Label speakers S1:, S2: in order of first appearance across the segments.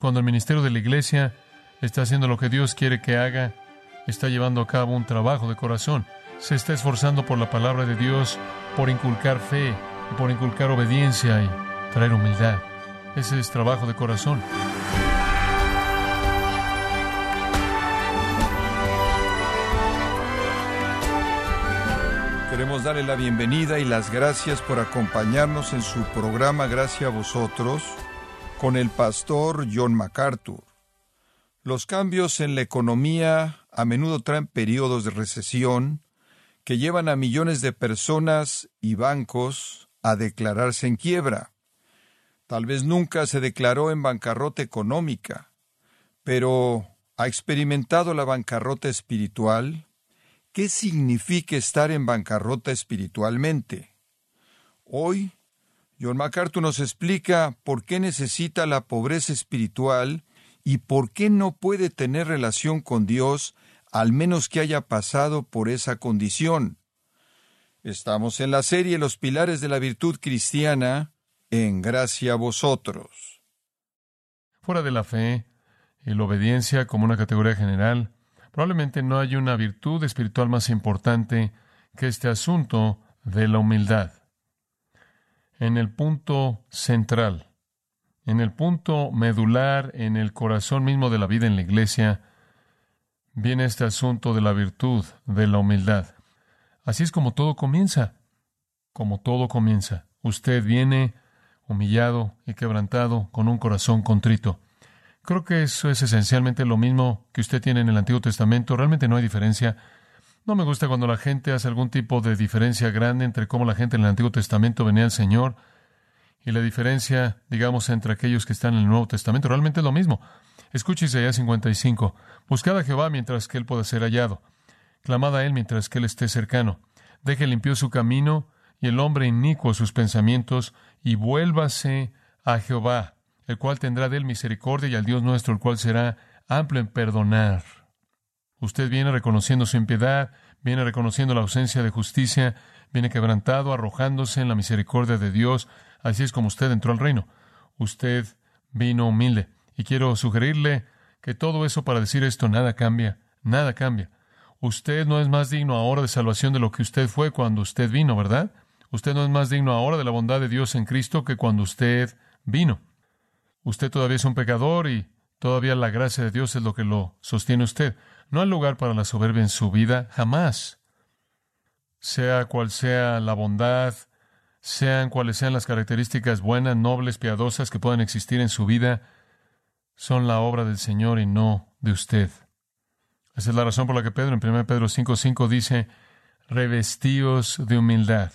S1: Cuando el ministerio de la iglesia está haciendo lo que Dios quiere que haga, está llevando a cabo un trabajo de corazón, se está esforzando por la palabra de Dios, por inculcar fe y por inculcar obediencia y traer humildad. Ese es trabajo de corazón.
S2: Queremos darle la bienvenida y las gracias por acompañarnos en su programa Gracias a vosotros con el pastor John MacArthur. Los cambios en la economía a menudo traen periodos de recesión que llevan a millones de personas y bancos a declararse en quiebra. Tal vez nunca se declaró en bancarrota económica, pero ¿ha experimentado la bancarrota espiritual? ¿Qué significa estar en bancarrota espiritualmente? Hoy John MacArthur nos explica por qué necesita la pobreza espiritual y por qué no puede tener relación con Dios al menos que haya pasado por esa condición. Estamos en la serie Los pilares de la virtud cristiana, en gracia a vosotros.
S1: Fuera de la fe y la obediencia como una categoría general, probablemente no hay una virtud espiritual más importante que este asunto de la humildad en el punto central, en el punto medular, en el corazón mismo de la vida en la iglesia, viene este asunto de la virtud, de la humildad. Así es como todo comienza, como todo comienza. Usted viene humillado y quebrantado con un corazón contrito. Creo que eso es esencialmente lo mismo que usted tiene en el Antiguo Testamento. Realmente no hay diferencia. No me gusta cuando la gente hace algún tipo de diferencia grande entre cómo la gente en el Antiguo Testamento venía al Señor y la diferencia, digamos, entre aquellos que están en el Nuevo Testamento. Realmente es lo mismo. Escuche Isaías 55. Buscad a Jehová mientras que Él pueda ser hallado. Clamad a Él mientras que Él esté cercano. Deje limpio su camino y el hombre inicuo sus pensamientos y vuélvase a Jehová, el cual tendrá de Él misericordia y al Dios nuestro, el cual será amplio en perdonar Usted viene reconociendo su impiedad, viene reconociendo la ausencia de justicia, viene quebrantado, arrojándose en la misericordia de Dios. Así es como usted entró al reino. Usted vino humilde. Y quiero sugerirle que todo eso para decir esto, nada cambia, nada cambia. Usted no es más digno ahora de salvación de lo que usted fue cuando usted vino, ¿verdad? Usted no es más digno ahora de la bondad de Dios en Cristo que cuando usted vino. Usted todavía es un pecador y todavía la gracia de Dios es lo que lo sostiene usted. No hay lugar para la soberbia en su vida, jamás. Sea cual sea la bondad, sean cuales sean las características buenas, nobles, piadosas que puedan existir en su vida, son la obra del Señor y no de usted. Esa es la razón por la que Pedro en 1 Pedro 5:5 dice, revestíos de humildad.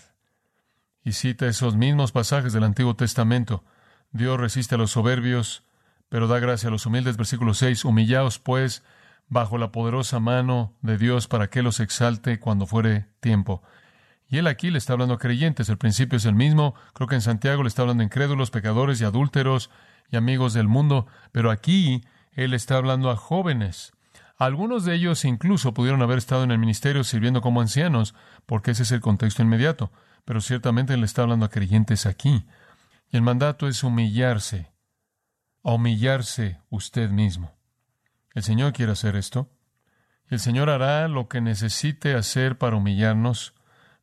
S1: Y cita esos mismos pasajes del Antiguo Testamento. Dios resiste a los soberbios, pero da gracia a los humildes. Versículo 6, humillaos pues bajo la poderosa mano de Dios para que los exalte cuando fuere tiempo. Y él aquí le está hablando a creyentes, el principio es el mismo, creo que en Santiago le está hablando a incrédulos, pecadores y adúlteros y amigos del mundo, pero aquí él está hablando a jóvenes. Algunos de ellos incluso pudieron haber estado en el ministerio sirviendo como ancianos, porque ese es el contexto inmediato, pero ciertamente él está hablando a creyentes aquí. Y el mandato es humillarse, humillarse usted mismo. El Señor quiere hacer esto. El Señor hará lo que necesite hacer para humillarnos.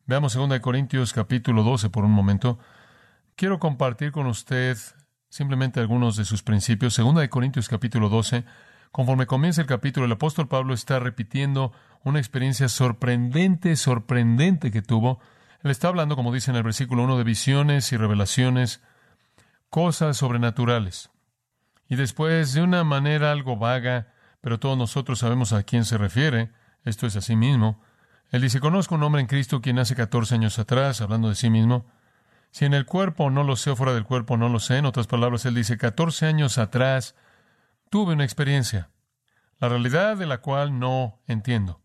S1: Veamos 2 Corintios capítulo 12 por un momento. Quiero compartir con usted simplemente algunos de sus principios. Segunda de Corintios capítulo 12. Conforme comienza el capítulo, el apóstol Pablo está repitiendo una experiencia sorprendente, sorprendente que tuvo. Él está hablando, como dice en el versículo 1, de visiones y revelaciones, cosas sobrenaturales. Y después, de una manera algo vaga, pero todos nosotros sabemos a quién se refiere, esto es a sí mismo, él dice, conozco un hombre en Cristo quien hace 14 años atrás, hablando de sí mismo, si en el cuerpo no lo sé o fuera del cuerpo no lo sé, en otras palabras, él dice, 14 años atrás tuve una experiencia, la realidad de la cual no entiendo.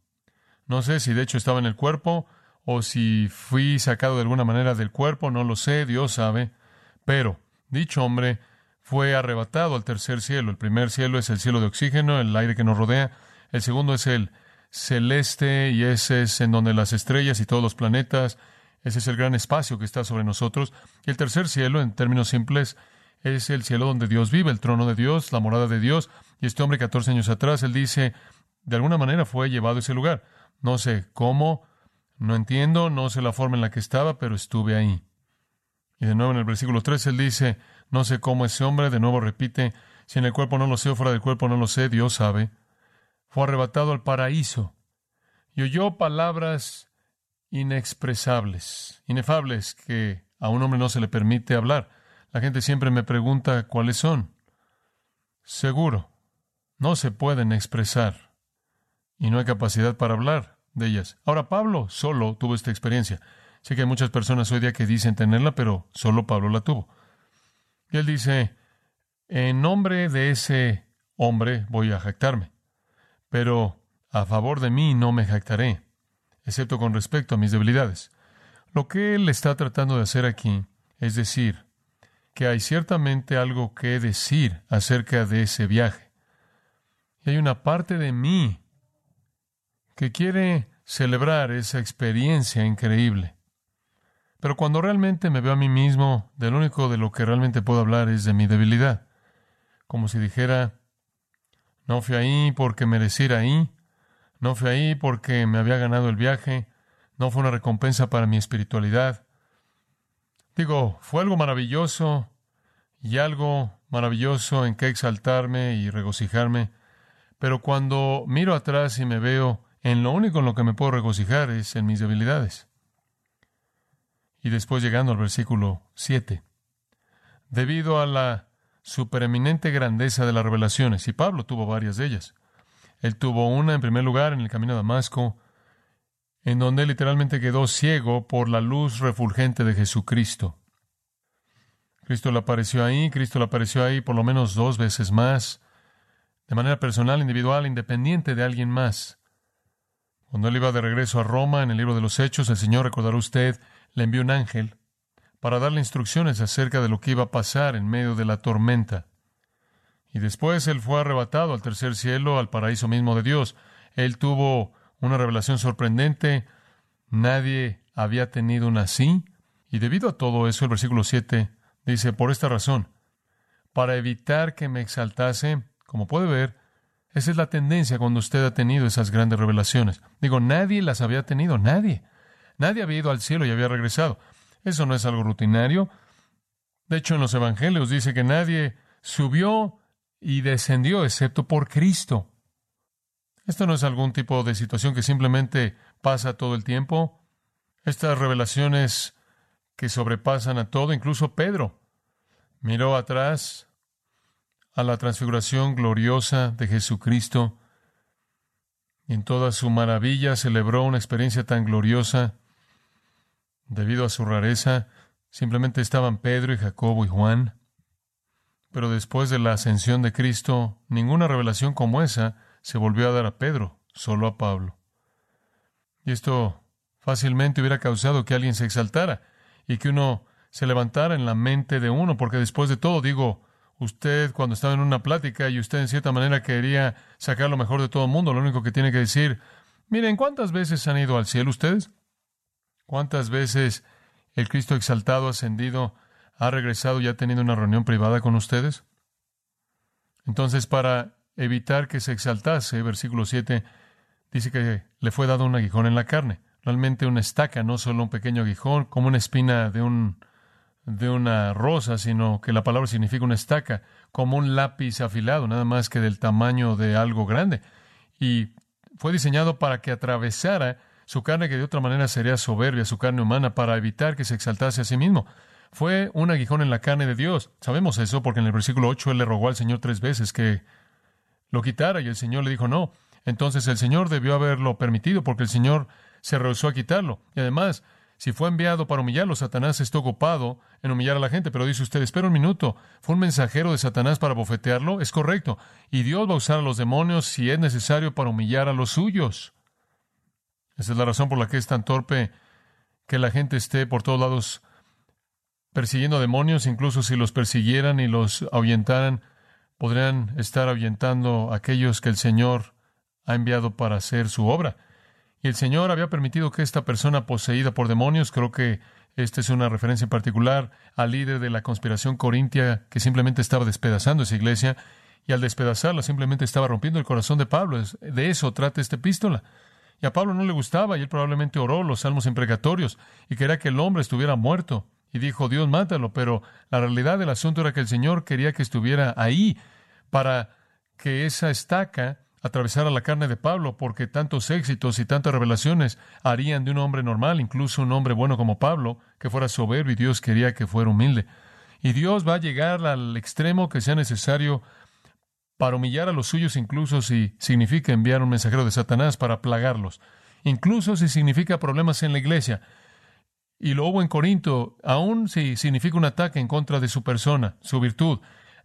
S1: No sé si de hecho estaba en el cuerpo o si fui sacado de alguna manera del cuerpo, no lo sé, Dios sabe, pero dicho hombre fue arrebatado al tercer cielo. El primer cielo es el cielo de oxígeno, el aire que nos rodea. El segundo es el celeste y ese es en donde las estrellas y todos los planetas, ese es el gran espacio que está sobre nosotros. Y el tercer cielo, en términos simples, es el cielo donde Dios vive, el trono de Dios, la morada de Dios. Y este hombre, 14 años atrás, él dice, de alguna manera fue llevado a ese lugar. No sé cómo, no entiendo, no sé la forma en la que estaba, pero estuve ahí. Y de nuevo en el versículo 3 él dice, no sé cómo ese hombre, de nuevo repite, si en el cuerpo no lo sé o fuera del cuerpo no lo sé, Dios sabe. Fue arrebatado al paraíso y oyó palabras inexpresables, inefables, que a un hombre no se le permite hablar. La gente siempre me pregunta cuáles son. Seguro, no se pueden expresar y no hay capacidad para hablar de ellas. Ahora, Pablo solo tuvo esta experiencia. Sé que hay muchas personas hoy día que dicen tenerla, pero solo Pablo la tuvo. Y él dice, en nombre de ese hombre voy a jactarme, pero a favor de mí no me jactaré, excepto con respecto a mis debilidades. Lo que él está tratando de hacer aquí es decir que hay ciertamente algo que decir acerca de ese viaje. Y hay una parte de mí que quiere celebrar esa experiencia increíble. Pero cuando realmente me veo a mí mismo, de lo único de lo que realmente puedo hablar es de mi debilidad. Como si dijera, no fui ahí porque mereciera ahí, no fui ahí porque me había ganado el viaje, no fue una recompensa para mi espiritualidad. Digo, fue algo maravilloso y algo maravilloso en que exaltarme y regocijarme, pero cuando miro atrás y me veo en lo único en lo que me puedo regocijar es en mis debilidades. Y después llegando al versículo 7. Debido a la supereminente grandeza de las revelaciones, y Pablo tuvo varias de ellas. Él tuvo una en primer lugar en el camino a Damasco, en donde literalmente quedó ciego por la luz refulgente de Jesucristo. Cristo le apareció ahí, Cristo le apareció ahí por lo menos dos veces más, de manera personal, individual, independiente de alguien más. Cuando él iba de regreso a Roma, en el libro de los Hechos, el Señor, recordará usted, le envió un ángel para darle instrucciones acerca de lo que iba a pasar en medio de la tormenta. Y después él fue arrebatado al tercer cielo, al paraíso mismo de Dios. Él tuvo una revelación sorprendente. Nadie había tenido una así. Y debido a todo eso, el versículo 7 dice, por esta razón, para evitar que me exaltase, como puede ver, esa es la tendencia cuando usted ha tenido esas grandes revelaciones. Digo, nadie las había tenido, nadie. Nadie había ido al cielo y había regresado. Eso no es algo rutinario. De hecho, en los Evangelios dice que nadie subió y descendió excepto por Cristo. Esto no es algún tipo de situación que simplemente pasa todo el tiempo. Estas revelaciones que sobrepasan a todo, incluso Pedro miró atrás a la transfiguración gloriosa de Jesucristo y en toda su maravilla celebró una experiencia tan gloriosa Debido a su rareza, simplemente estaban Pedro y Jacobo y Juan. Pero después de la ascensión de Cristo, ninguna revelación como esa se volvió a dar a Pedro, solo a Pablo. Y esto fácilmente hubiera causado que alguien se exaltara y que uno se levantara en la mente de uno, porque después de todo, digo, usted cuando estaba en una plática y usted en cierta manera quería sacar lo mejor de todo el mundo, lo único que tiene que decir, miren, ¿cuántas veces han ido al cielo ustedes? ¿Cuántas veces el Cristo exaltado, ascendido, ha regresado y ha tenido una reunión privada con ustedes? Entonces, para evitar que se exaltase, versículo 7, dice que le fue dado un aguijón en la carne, realmente una estaca, no solo un pequeño aguijón, como una espina de un de una rosa, sino que la palabra significa una estaca, como un lápiz afilado, nada más que del tamaño de algo grande. Y fue diseñado para que atravesara su carne, que de otra manera sería soberbia, su carne humana, para evitar que se exaltase a sí mismo. Fue un aguijón en la carne de Dios. Sabemos eso porque en el versículo 8 él le rogó al Señor tres veces que lo quitara y el Señor le dijo no. Entonces el Señor debió haberlo permitido porque el Señor se rehusó a quitarlo. Y además, si fue enviado para humillarlo, Satanás está ocupado en humillar a la gente. Pero dice usted, espera un minuto, ¿fue un mensajero de Satanás para bofetearlo? Es correcto. Y Dios va a usar a los demonios si es necesario para humillar a los suyos. Esa es la razón por la que es tan torpe que la gente esté por todos lados persiguiendo demonios, incluso si los persiguieran y los ahuyentaran, podrían estar ahuyentando a aquellos que el Señor ha enviado para hacer su obra. Y el Señor había permitido que esta persona poseída por demonios, creo que esta es una referencia en particular al líder de la conspiración corintia que simplemente estaba despedazando esa iglesia, y al despedazarla simplemente estaba rompiendo el corazón de Pablo. De eso trata esta epístola. Y a Pablo no le gustaba, y él probablemente oró los salmos imprecatorios y quería que el hombre estuviera muerto. Y dijo, Dios, mátalo. Pero la realidad del asunto era que el Señor quería que estuviera ahí para que esa estaca atravesara la carne de Pablo, porque tantos éxitos y tantas revelaciones harían de un hombre normal, incluso un hombre bueno como Pablo, que fuera soberbio y Dios quería que fuera humilde. Y Dios va a llegar al extremo que sea necesario para humillar a los suyos, incluso si significa enviar un mensajero de Satanás para plagarlos, incluso si significa problemas en la iglesia. Y lo hubo en Corinto, aun si significa un ataque en contra de su persona, su virtud.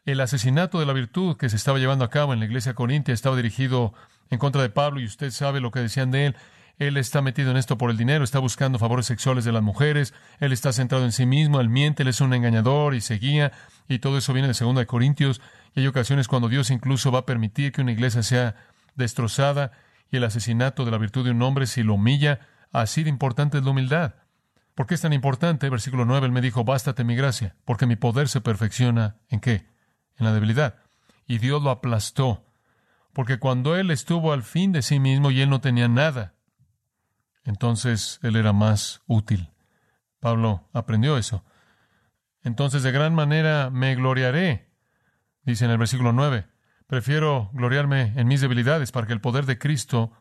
S1: El asesinato de la virtud que se estaba llevando a cabo en la iglesia corintia estaba dirigido en contra de Pablo y usted sabe lo que decían de él. Él está metido en esto por el dinero, está buscando favores sexuales de las mujeres, él está centrado en sí mismo, él miente, él es un engañador y seguía, y todo eso viene de 2 Corintios. Y hay ocasiones cuando Dios incluso va a permitir que una iglesia sea destrozada y el asesinato de la virtud de un hombre si lo humilla. Así de importante es la humildad. ¿Por qué es tan importante? Versículo 9, él me dijo, bástate mi gracia, porque mi poder se perfecciona en qué? En la debilidad. Y Dios lo aplastó, porque cuando él estuvo al fin de sí mismo y él no tenía nada, entonces él era más útil. Pablo aprendió eso. Entonces de gran manera me gloriaré Dice en el versículo 9, prefiero gloriarme en mis debilidades para que el poder de Cristo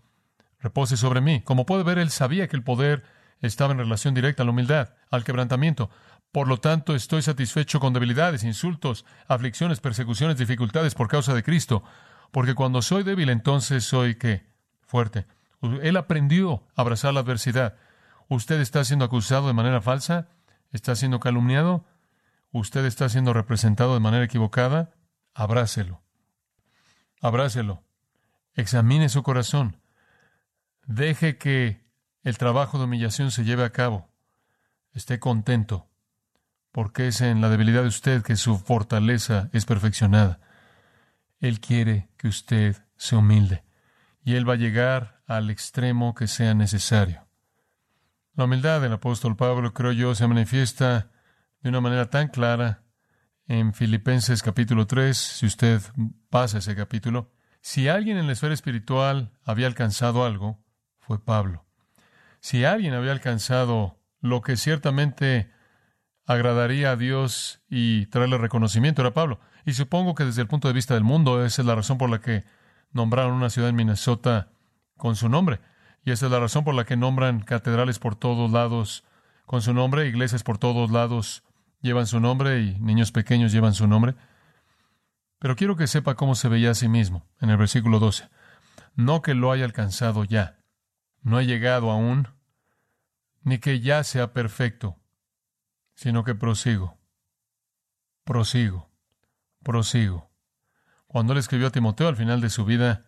S1: repose sobre mí. Como puede ver, él sabía que el poder estaba en relación directa a la humildad, al quebrantamiento. Por lo tanto, estoy satisfecho con debilidades, insultos, aflicciones, persecuciones, dificultades por causa de Cristo, porque cuando soy débil, entonces soy qué? Fuerte. Él aprendió a abrazar la adversidad. ¿Usted está siendo acusado de manera falsa? ¿Está siendo calumniado? ¿Usted está siendo representado de manera equivocada? Abrácelo. Abrácelo. Examine su corazón. Deje que el trabajo de humillación se lleve a cabo. Esté contento, porque es en la debilidad de usted que su fortaleza es perfeccionada. Él quiere que usted se humilde, y Él va a llegar al extremo que sea necesario. La humildad del apóstol Pablo, creo yo, se manifiesta de una manera tan clara en Filipenses capítulo 3, si usted pasa ese capítulo, si alguien en la esfera espiritual había alcanzado algo, fue Pablo. Si alguien había alcanzado lo que ciertamente agradaría a Dios y traerle reconocimiento, era Pablo. Y supongo que desde el punto de vista del mundo, esa es la razón por la que nombraron una ciudad en Minnesota con su nombre. Y esa es la razón por la que nombran catedrales por todos lados con su nombre, iglesias por todos lados llevan su nombre y niños pequeños llevan su nombre. Pero quiero que sepa cómo se veía a sí mismo en el versículo 12. No que lo haya alcanzado ya, no ha llegado aún, ni que ya sea perfecto, sino que prosigo, prosigo, prosigo. Cuando él escribió a Timoteo al final de su vida,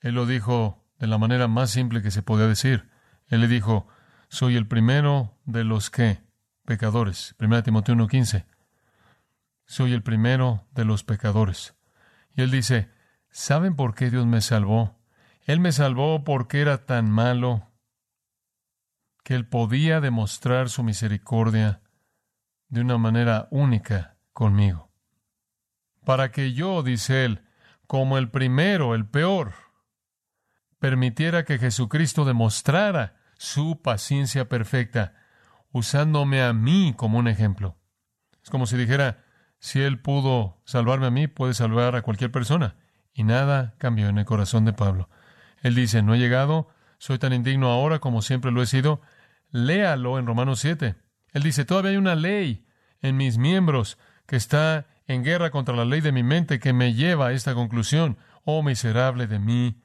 S1: él lo dijo de la manera más simple que se podía decir. Él le dijo, soy el primero de los que pecadores. 1 Timoteo 1:15. Soy el primero de los pecadores. Y él dice, ¿saben por qué Dios me salvó? Él me salvó porque era tan malo que él podía demostrar su misericordia de una manera única conmigo. Para que yo, dice él, como el primero, el peor, permitiera que Jesucristo demostrara su paciencia perfecta usándome a mí como un ejemplo. Es como si dijera, si Él pudo salvarme a mí, puede salvar a cualquier persona. Y nada cambió en el corazón de Pablo. Él dice, no he llegado, soy tan indigno ahora como siempre lo he sido. Léalo en Romanos 7. Él dice, todavía hay una ley en mis miembros que está en guerra contra la ley de mi mente que me lleva a esta conclusión. Oh miserable de mí.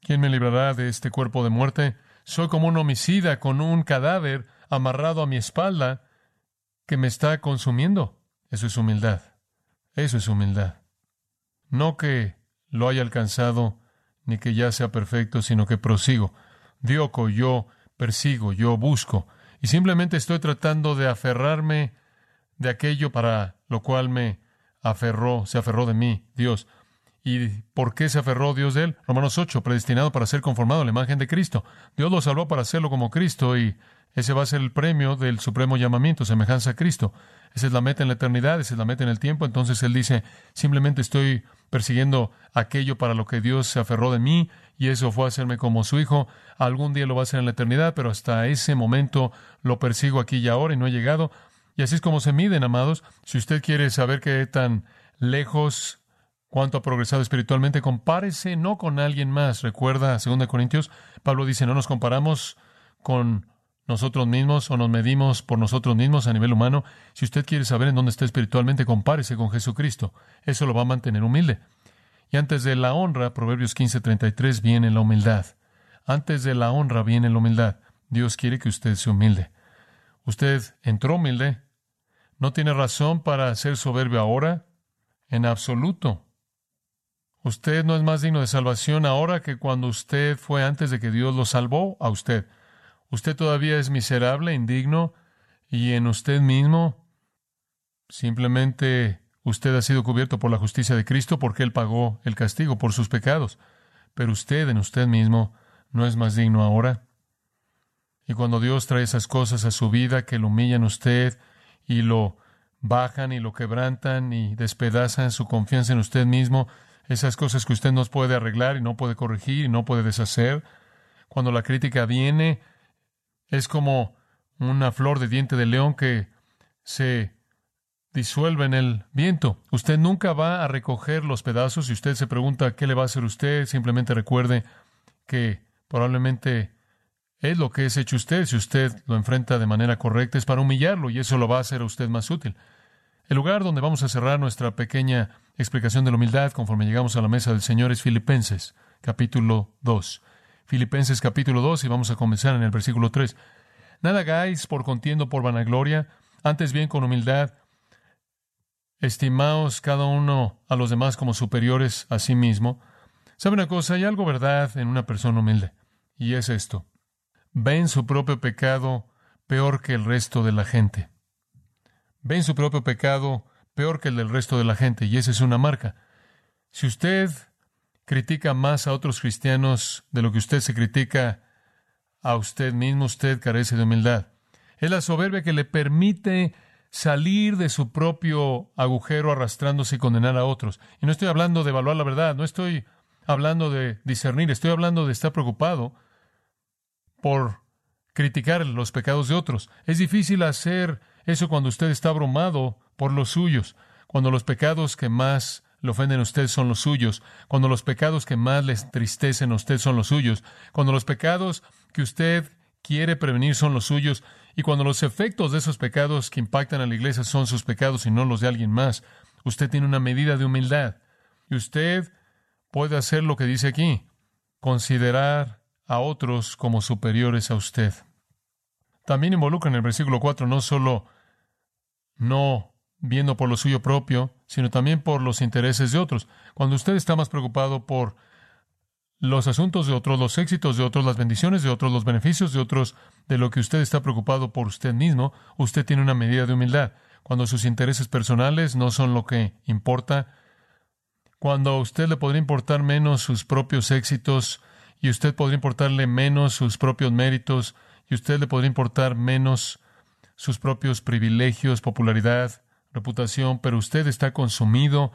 S1: ¿Quién me librará de este cuerpo de muerte? Soy como un homicida con un cadáver amarrado a mi espalda que me está consumiendo. Eso es humildad. Eso es humildad. No que lo haya alcanzado ni que ya sea perfecto, sino que prosigo. Dioco, yo persigo, yo busco, y simplemente estoy tratando de aferrarme de aquello para lo cual me aferró, se aferró de mí, Dios. ¿Y por qué se aferró Dios de él? Romanos 8, predestinado para ser conformado a la imagen de Cristo. Dios lo salvó para hacerlo como Cristo y ese va a ser el premio del supremo llamamiento, semejanza a Cristo. Esa es la meta en la eternidad, esa es la meta en el tiempo. Entonces Él dice, simplemente estoy persiguiendo aquello para lo que Dios se aferró de mí y eso fue hacerme como su hijo. Algún día lo va a hacer en la eternidad, pero hasta ese momento lo persigo aquí y ahora y no he llegado. Y así es como se miden, amados. Si usted quiere saber qué tan lejos cuánto ha progresado espiritualmente, compárese no con alguien más. Recuerda, 2 Corintios, Pablo dice, no nos comparamos con nosotros mismos o nos medimos por nosotros mismos a nivel humano. Si usted quiere saber en dónde está espiritualmente, compárese con Jesucristo. Eso lo va a mantener humilde. Y antes de la honra, Proverbios 15:33, viene la humildad. Antes de la honra viene la humildad. Dios quiere que usted se humilde. Usted entró humilde. No tiene razón para ser soberbio ahora. En absoluto. Usted no es más digno de salvación ahora que cuando usted fue antes de que Dios lo salvó a usted. Usted todavía es miserable, indigno, y en usted mismo simplemente usted ha sido cubierto por la justicia de Cristo porque Él pagó el castigo por sus pecados. Pero usted en usted mismo no es más digno ahora. Y cuando Dios trae esas cosas a su vida que lo humillan usted y lo bajan y lo quebrantan y despedazan su confianza en usted mismo, esas cosas que usted no puede arreglar y no puede corregir y no puede deshacer. Cuando la crítica viene, es como una flor de diente de león que se disuelve en el viento. Usted nunca va a recoger los pedazos. Si usted se pregunta qué le va a hacer usted, simplemente recuerde que probablemente es lo que es hecho usted. Si usted lo enfrenta de manera correcta es para humillarlo y eso lo va a hacer a usted más útil. El lugar donde vamos a cerrar nuestra pequeña explicación de la humildad conforme llegamos a la mesa del Señor es Filipenses, capítulo 2. Filipenses capítulo 2 y vamos a comenzar en el versículo 3. Nada hagáis por contiendo por vanagloria, antes bien con humildad. Estimaos cada uno a los demás como superiores a sí mismo. ¿Sabe una cosa? Hay algo verdad en una persona humilde, y es esto. Ven su propio pecado peor que el resto de la gente ven su propio pecado peor que el del resto de la gente, y esa es una marca. Si usted critica más a otros cristianos de lo que usted se critica a usted mismo, usted carece de humildad. Es la soberbia que le permite salir de su propio agujero arrastrándose y condenar a otros. Y no estoy hablando de evaluar la verdad, no estoy hablando de discernir, estoy hablando de estar preocupado por criticar los pecados de otros. Es difícil hacer eso cuando usted está abrumado por los suyos, cuando los pecados que más le ofenden a usted son los suyos, cuando los pecados que más le entristecen a usted son los suyos, cuando los pecados que usted quiere prevenir son los suyos, y cuando los efectos de esos pecados que impactan a la iglesia son sus pecados y no los de alguien más, usted tiene una medida de humildad. Y usted puede hacer lo que dice aquí, considerar a otros como superiores a usted. También involucra en el versículo 4 no solo no viendo por lo suyo propio, sino también por los intereses de otros. Cuando usted está más preocupado por los asuntos de otros, los éxitos de otros, las bendiciones de otros, los beneficios de otros, de lo que usted está preocupado por usted mismo, usted tiene una medida de humildad. Cuando sus intereses personales no son lo que importa, cuando a usted le podría importar menos sus propios éxitos y usted podría importarle menos sus propios méritos y usted le podría importar menos sus propios privilegios, popularidad, reputación, pero usted está consumido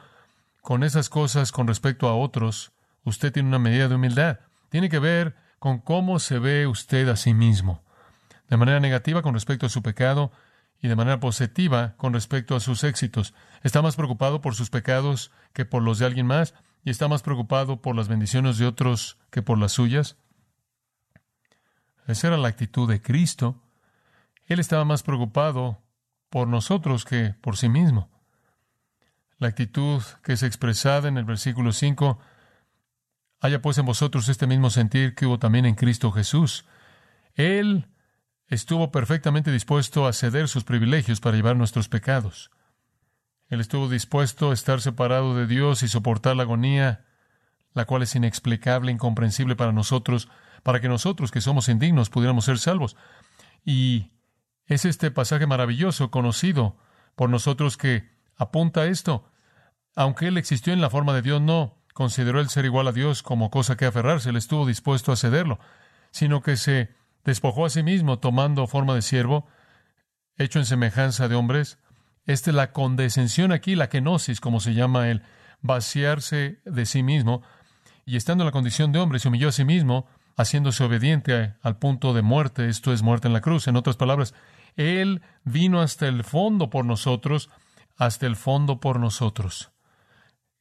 S1: con esas cosas con respecto a otros, usted tiene una medida de humildad. Tiene que ver con cómo se ve usted a sí mismo. de manera negativa con respecto a su pecado y de manera positiva con respecto a sus éxitos. Está más preocupado por sus pecados que por los de alguien más y está más preocupado por las bendiciones de otros que por las suyas. Esa era la actitud de Cristo. Él estaba más preocupado por nosotros que por sí mismo. La actitud que es expresada en el versículo 5, haya pues en vosotros este mismo sentir que hubo también en Cristo Jesús. Él estuvo perfectamente dispuesto a ceder sus privilegios para llevar nuestros pecados. Él estuvo dispuesto a estar separado de Dios y soportar la agonía, la cual es inexplicable, incomprensible para nosotros, para que nosotros que somos indignos pudiéramos ser salvos. Y es este pasaje maravilloso, conocido por nosotros, que apunta a esto. Aunque Él existió en la forma de Dios, no consideró el ser igual a Dios como cosa que aferrarse, Él estuvo dispuesto a cederlo, sino que se despojó a sí mismo tomando forma de siervo, hecho en semejanza de hombres. Esta es la condescensión aquí, la kenosis, como se llama el vaciarse de sí mismo, y estando en la condición de hombre, se humilló a sí mismo, haciéndose obediente al punto de muerte, esto es muerte en la cruz. En otras palabras, Él vino hasta el fondo por nosotros, hasta el fondo por nosotros.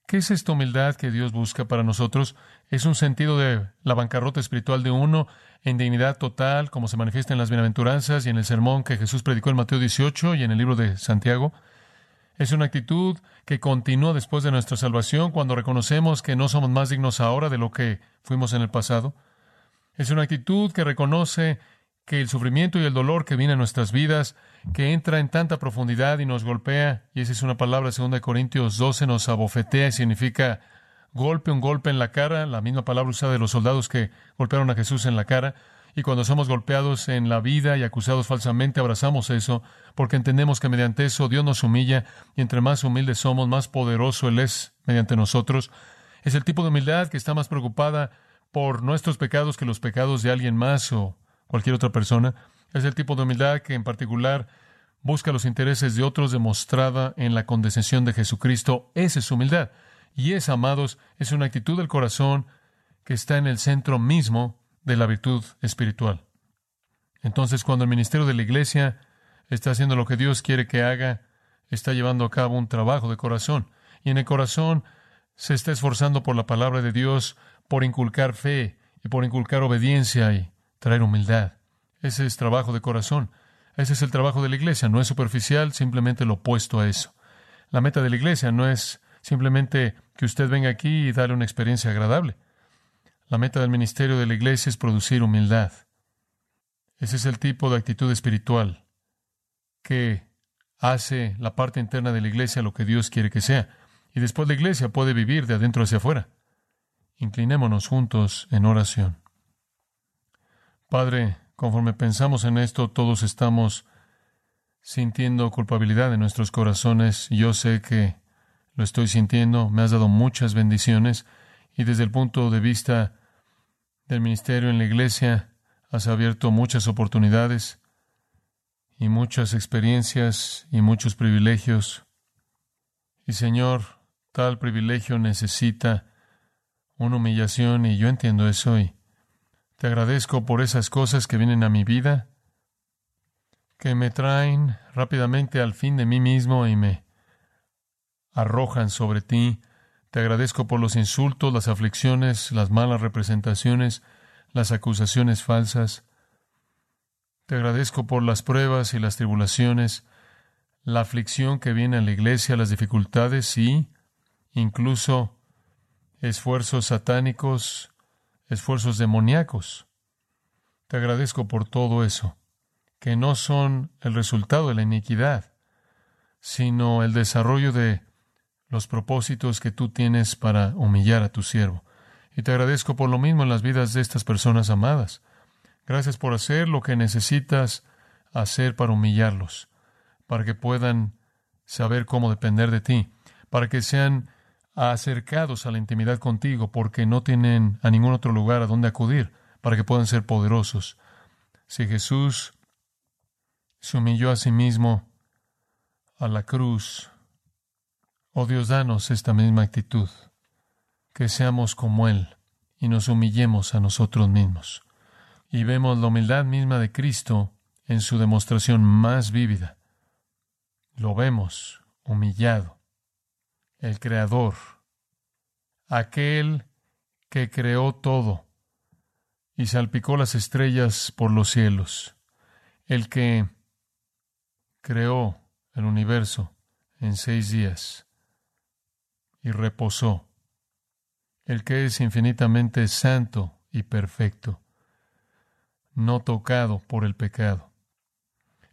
S1: ¿Qué es esta humildad que Dios busca para nosotros? Es un sentido de la bancarrota espiritual de uno en dignidad total, como se manifiesta en las bienaventuranzas y en el sermón que Jesús predicó en Mateo 18 y en el libro de Santiago. Es una actitud que continúa después de nuestra salvación cuando reconocemos que no somos más dignos ahora de lo que fuimos en el pasado. Es una actitud que reconoce que el sufrimiento y el dolor que viene a nuestras vidas que entra en tanta profundidad y nos golpea, y esa es una palabra, 2 Corintios 12, nos abofetea y significa golpe, un golpe en la cara, la misma palabra usada de los soldados que golpearon a Jesús en la cara, y cuando somos golpeados en la vida y acusados falsamente, abrazamos eso, porque entendemos que mediante eso Dios nos humilla, y entre más humildes somos, más poderoso Él es mediante nosotros. Es el tipo de humildad que está más preocupada por nuestros pecados que los pecados de alguien más o cualquier otra persona. Es el tipo de humildad que en particular busca los intereses de otros demostrada en la condescensión de Jesucristo. Esa es humildad. Y es, amados, es una actitud del corazón que está en el centro mismo de la virtud espiritual. Entonces, cuando el ministerio de la iglesia está haciendo lo que Dios quiere que haga, está llevando a cabo un trabajo de corazón. Y en el corazón se está esforzando por la palabra de Dios, por inculcar fe y por inculcar obediencia y traer humildad. Ese es trabajo de corazón. Ese es el trabajo de la iglesia. No es superficial, simplemente lo opuesto a eso. La meta de la iglesia no es simplemente que usted venga aquí y darle una experiencia agradable. La meta del ministerio de la iglesia es producir humildad. Ese es el tipo de actitud espiritual que hace la parte interna de la iglesia lo que Dios quiere que sea. Y después la iglesia puede vivir de adentro hacia afuera. Inclinémonos juntos en oración. Padre, Conforme pensamos en esto, todos estamos sintiendo culpabilidad en nuestros corazones. Yo sé que lo estoy sintiendo, me has dado muchas bendiciones y desde el punto de vista del ministerio en la iglesia, has abierto muchas oportunidades y muchas experiencias y muchos privilegios. Y Señor, tal privilegio necesita una humillación y yo entiendo eso y te agradezco por esas cosas que vienen a mi vida, que me traen rápidamente al fin de mí mismo y me arrojan sobre ti. Te agradezco por los insultos, las aflicciones, las malas representaciones, las acusaciones falsas. Te agradezco por las pruebas y las tribulaciones, la aflicción que viene a la iglesia, las dificultades y incluso esfuerzos satánicos esfuerzos demoníacos. Te agradezco por todo eso, que no son el resultado de la iniquidad, sino el desarrollo de los propósitos que tú tienes para humillar a tu siervo. Y te agradezco por lo mismo en las vidas de estas personas amadas. Gracias por hacer lo que necesitas hacer para humillarlos, para que puedan saber cómo depender de ti, para que sean acercados a la intimidad contigo porque no tienen a ningún otro lugar a donde acudir para que puedan ser poderosos. Si Jesús se humilló a sí mismo a la cruz, oh Dios, danos esta misma actitud, que seamos como Él y nos humillemos a nosotros mismos. Y vemos la humildad misma de Cristo en su demostración más vívida. Lo vemos humillado. El Creador, aquel que creó todo y salpicó las estrellas por los cielos, el que creó el universo en seis días y reposó, el que es infinitamente santo y perfecto, no tocado por el pecado,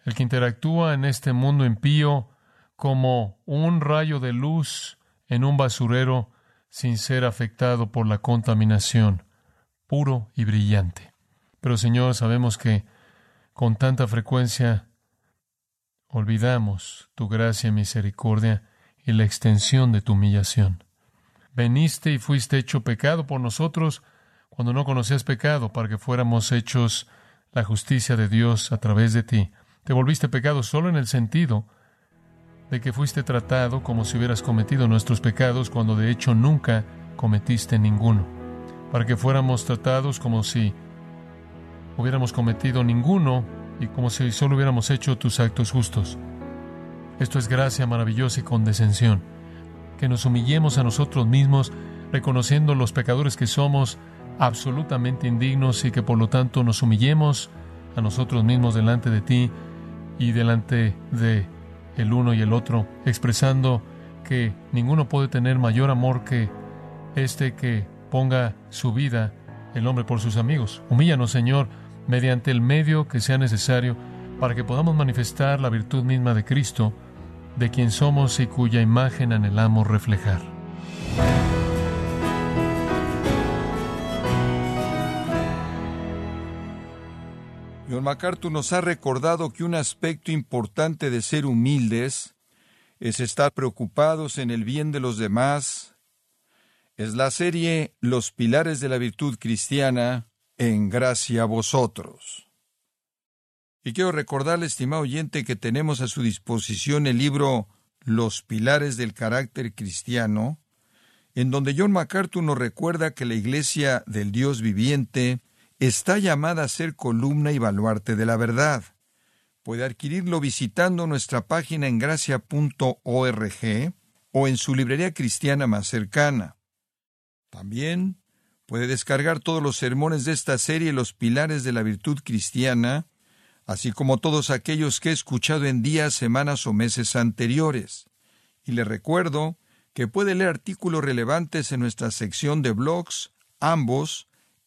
S1: el que interactúa en este mundo impío como un rayo de luz en un basurero sin ser afectado por la contaminación, puro y brillante. Pero Señor, sabemos que con tanta frecuencia olvidamos tu gracia y misericordia y la extensión de tu humillación. Veniste y fuiste hecho pecado por nosotros cuando no conocías pecado, para que fuéramos hechos la justicia de Dios a través de ti. Te volviste pecado solo en el sentido de que fuiste tratado como si hubieras cometido nuestros pecados cuando de hecho nunca cometiste ninguno, para que fuéramos tratados como si hubiéramos cometido ninguno y como si solo hubiéramos hecho tus actos justos. Esto es gracia maravillosa y condescensión, que nos humillemos a nosotros mismos, reconociendo los pecadores que somos, absolutamente indignos y que por lo tanto nos humillemos a nosotros mismos delante de ti y delante de el uno y el otro, expresando que ninguno puede tener mayor amor que este que ponga su vida el hombre por sus amigos. Humíllanos, Señor, mediante el medio que sea necesario para que podamos manifestar la virtud misma de Cristo, de quien somos y cuya imagen anhelamos reflejar.
S2: John MacArthur nos ha recordado que un aspecto importante de ser humildes es estar preocupados en el bien de los demás. Es la serie Los Pilares de la Virtud Cristiana, en gracia a vosotros. Y quiero recordarle, estimado oyente, que tenemos a su disposición el libro Los Pilares del Carácter Cristiano, en donde John MacArthur nos recuerda que la Iglesia del Dios viviente está llamada a ser columna y baluarte de la verdad. Puede adquirirlo visitando nuestra página en gracia.org o en su librería cristiana más cercana. También Puede descargar todos los sermones de esta serie Los Pilares de la Virtud Cristiana, así como todos aquellos que he escuchado en días, semanas o meses anteriores. Y le recuerdo que puede leer artículos relevantes en nuestra sección de blogs, ambos,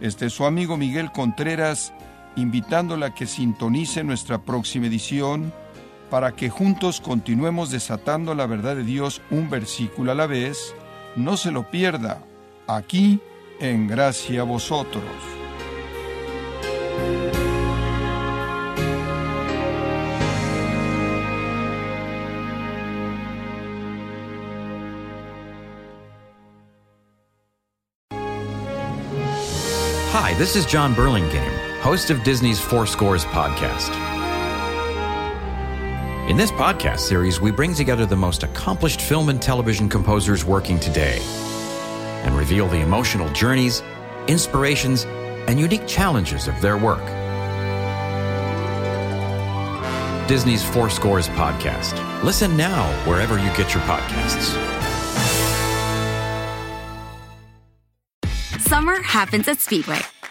S2: Este es su amigo Miguel Contreras, invitándola a que sintonice nuestra próxima edición para que juntos continuemos desatando la verdad de Dios un versículo a la vez no se lo pierda, aquí en Gracia a Vosotros.
S3: This is John Burlingame, host of Disney's Four Scores podcast. In this podcast series, we bring together the most accomplished film and television composers working today and reveal the emotional journeys, inspirations, and unique challenges of their work. Disney's Four Scores podcast. Listen now wherever you get your podcasts.
S4: Summer happens at Speedway